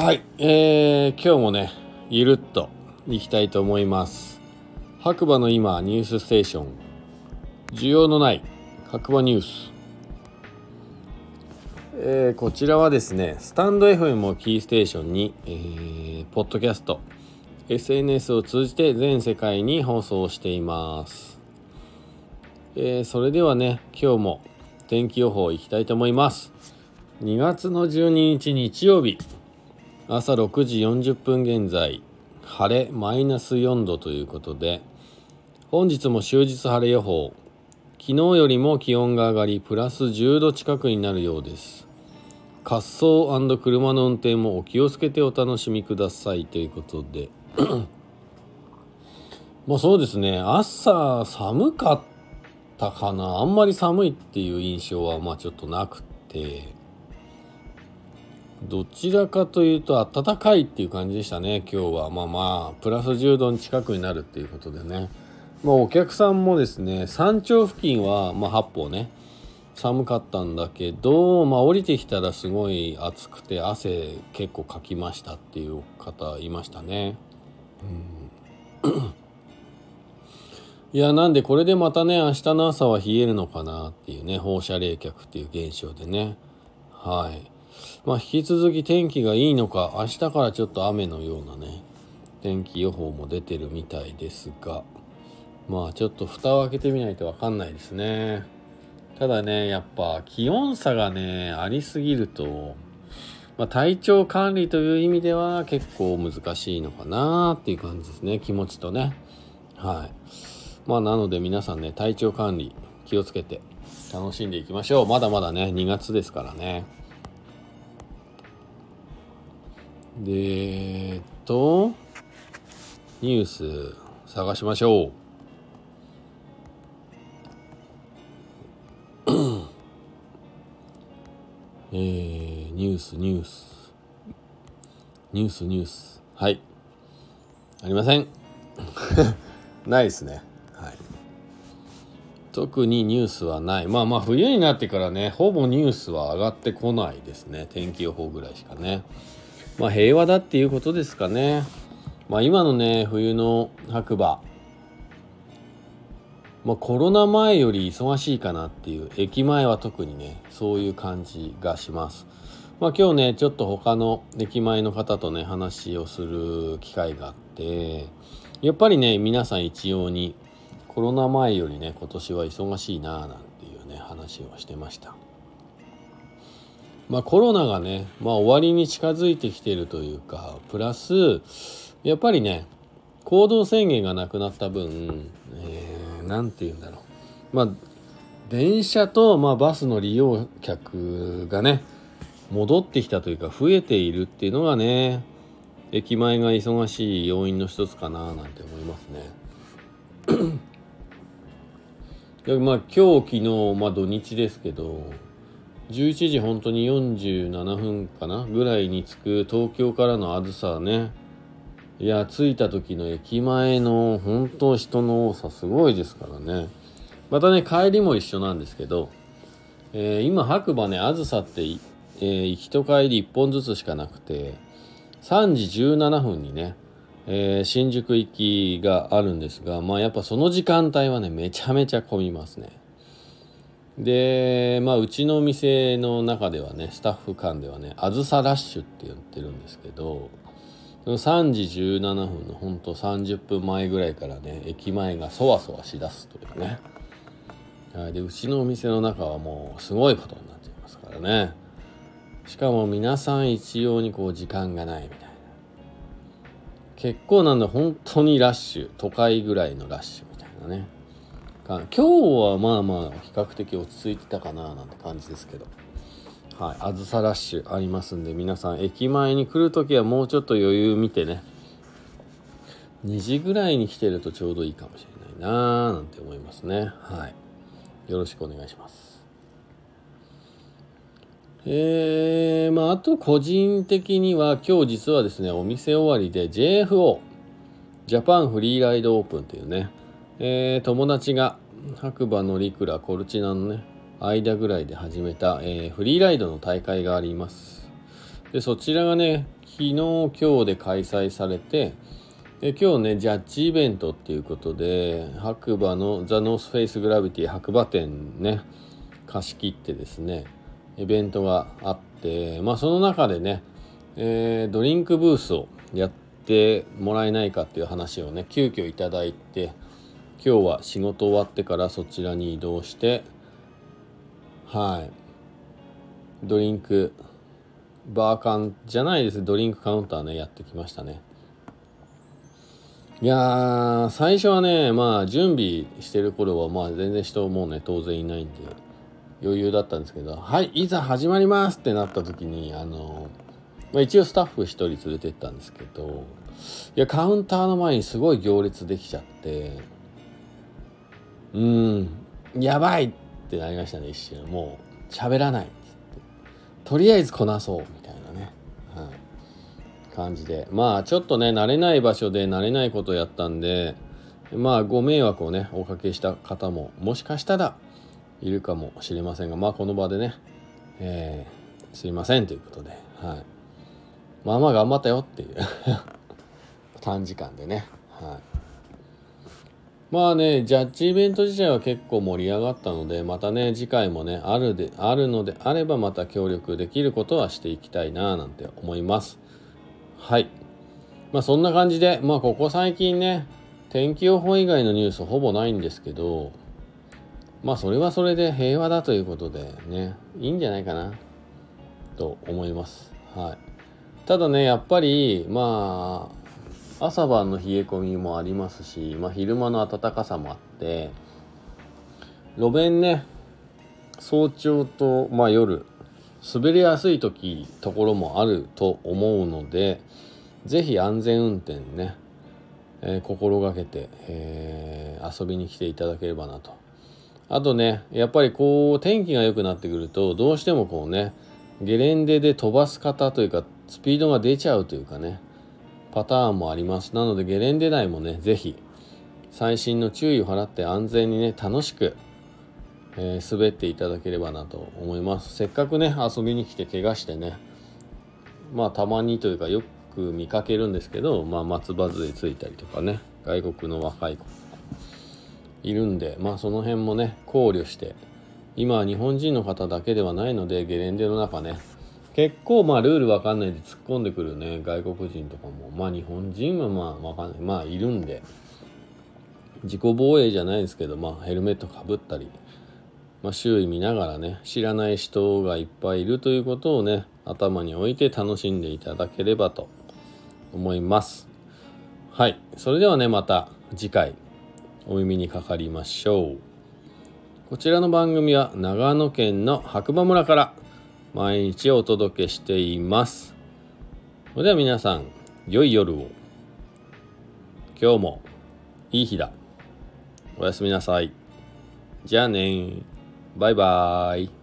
はい、えー、今日もねゆるっといきたいと思います。白馬の今ニュースステーション。需要のない白馬ニュース。えー、こちらはですねスタンド FM をキーステーションに、えー、ポッドキャスト SNS を通じて全世界に放送しています、えー、それではね今日も天気予報いきたいと思います。2月の12日日曜日。朝6時40分現在晴れマイナス4度ということで本日も終日晴れ予報。昨日よりも気温が上がりプラス10度近くになるようです。滑走車の運転もお気をつけてお楽しみくださいということで。まあそうですね。朝寒かったかな。あんまり寒いっていう印象はまあちょっとなくて。どちらかというと暖かいっていう感じでしたね今日は。まあまあプラス10度に近くになるっていうことでね。まあお客さんもですね山頂付近はまあ八方ね寒かったんだけどまあ降りてきたらすごい暑くて汗結構かきましたっていう方いましたね。うん。いやなんでこれでまたね明日の朝は冷えるのかなっていうね放射冷却っていう現象でね。はい。まあ、引き続き天気がいいのか明日からちょっと雨のようなね天気予報も出てるみたいですがまあちょっと蓋を開けてみないと分かんないですね。ただねやっぱ気温差がねありすぎると、まあ、体調管理という意味では結構難しいのかなっていう感じですね気持ちとね。はい。まあなので皆さんね体調管理気をつけて楽しんでいきましょう。まだまだね2月ですからね。でえっとニュース探しましょう。えー、ニュースニュース。ニュースニュース。はい。ありません。ないですね。はい。特にニュースはない。まあまあ冬になってからねほぼニュースは上がってこないですね。天気予報ぐらいしかね。まあ平和だっていうことですかね。まあ今のね、冬の白馬。まあコロナ前より忙しいかなっていう、駅前は特にね、そういう感じがします。まあ今日ね、ちょっと他の駅前の方とね、話をする機会があって、やっぱりね、皆さん一様にコロナ前よりね、今年は忙しいなぁなんていうね、話をしてました。まあ、コロナがね、まあ、終わりに近づいてきてるというかプラスやっぱりね行動制限がなくなった分何、えー、て言うんだろうまあ電車と、まあ、バスの利用客がね戻ってきたというか増えているっていうのがね駅前が忙しい要因の一つかななんて思いますね。でまあ今日昨日、まあ、土日ですけど11時本当に47分かなぐらいに着く東京からのあずさね。いや着いた時の駅前の本当人の多さすごいですからね。またね帰りも一緒なんですけど、えー、今白馬ねあずさって、えー、行きと帰り1本ずつしかなくて3時17分にね、えー、新宿行きがあるんですがまあやっぱその時間帯はねめちゃめちゃ混みますね。でまあうちの店の中ではねスタッフ間ではねあずさラッシュって言ってるんですけどその3時17分のほんと30分前ぐらいからね駅前がそわそわしだすというね。でうちのお店の中はもうすごいことになっていますからね。しかも皆さん一様にこう時間がないみたいな。結構なんだ本当にラッシュ都会ぐらいのラッシュみたいなね。今日はまあまあ比較的落ち着いてたかななんて感じですけど。はいあずさラッシュありますんで皆さん駅前に来る時はもうちょっと余裕見てね。2時ぐらいに来てるとちょうどいいかもしれないなーなんて思いますね。はい。よろしくお願いします。えー、まああと個人的には今日実はですねお店終わりで JFO ジャパンフリーライドオープンというねえー、友達が白馬のリクラコルチナのね間ぐらいで始めた、えー、フリーライドの大会があります。でそちらがね昨日今日で開催されてで今日ねジャッジイベントっていうことで白馬の THE NORTH FACE GRAVITY 白馬店ね貸し切ってですねイベントがあってまあその中でね、えー、ドリンクブースをやってもらえないかっていう話をね急遽いただいて今日は仕事終わってからそちらに移動してはい。ドリンクバーカンじゃないです。ドリンクカウンターねやってきましたね。いやー最初はねまあ準備してる頃はまあ全然人もうね当然いないんで余裕だったんですけどはいいざ始まりますってなった時にあの、まあ、一応スタッフ1人連れてったんですけどいやカウンターの前にすごい行列できちゃってうん。やばいってなりましたね一瞬。もう喋らない。っっとりあえずこなそうみたいなね、はい、感じで。まあちょっとね慣れない場所で慣れないことをやったんでまあご迷惑をねおかけした方ももしかしたらいるかもしれませんがまあこの場でね、えー、すいませんということで。はい。まあまあ頑張ったよっていう。短時間でね。はい。まあね、ジャッジイベント自体は結構盛り上がったので、またね、次回もね、あるで、あるのであればまた協力できることはしていきたいななんて思います。はい。まあそんな感じで、まあここ最近ね、天気予報以外のニュースほぼないんですけど、まあそれはそれで平和だということでね、いいんじゃないかな、と思います。はい。ただね、やっぱり、まあ、朝晩の冷え込みもありますし、まあ、昼間の暖かさもあって路面ね早朝と、まあ、夜滑りやすい時ところもあると思うので是非安全運転ね、えー、心がけて、えー、遊びに来ていただければなと。あとねやっぱりこう天気が良くなってくるとどうしてもこうねゲレンデで飛ばす方というかスピードが出ちゃうというかねパターンもあります。なのでゲレンデ内もね、ぜひ細心の注意を払って安全にね、楽しく、えー、滑っていただければなと思います。せっかくね、遊びに来て怪我してね、まあたまにというかよく見かけるんですけど、まあ松葉杖ついたりとかね、外国の若い子いるんで、まあその辺もね、考慮して、今は日本人の方だけではないので、ゲレンデの中ね、結構まあルールわかんないで突っ込んでくるね。外国人とかも。まあ日本人はまあわかんない。まあいるんで。自己防衛じゃないですけどまあヘルメットかぶったり、まあ、周囲見ながらね知らない人がいっぱいいるということをね頭に置いて楽しんでいただければと思います。はい。それではねまた次回お耳にかかりましょう。こちらの番組は長野県の白馬村から毎日お届けしています。それでは皆さん、良い夜を。今日もいい日だ。おやすみなさい。じゃあねバイバーイ。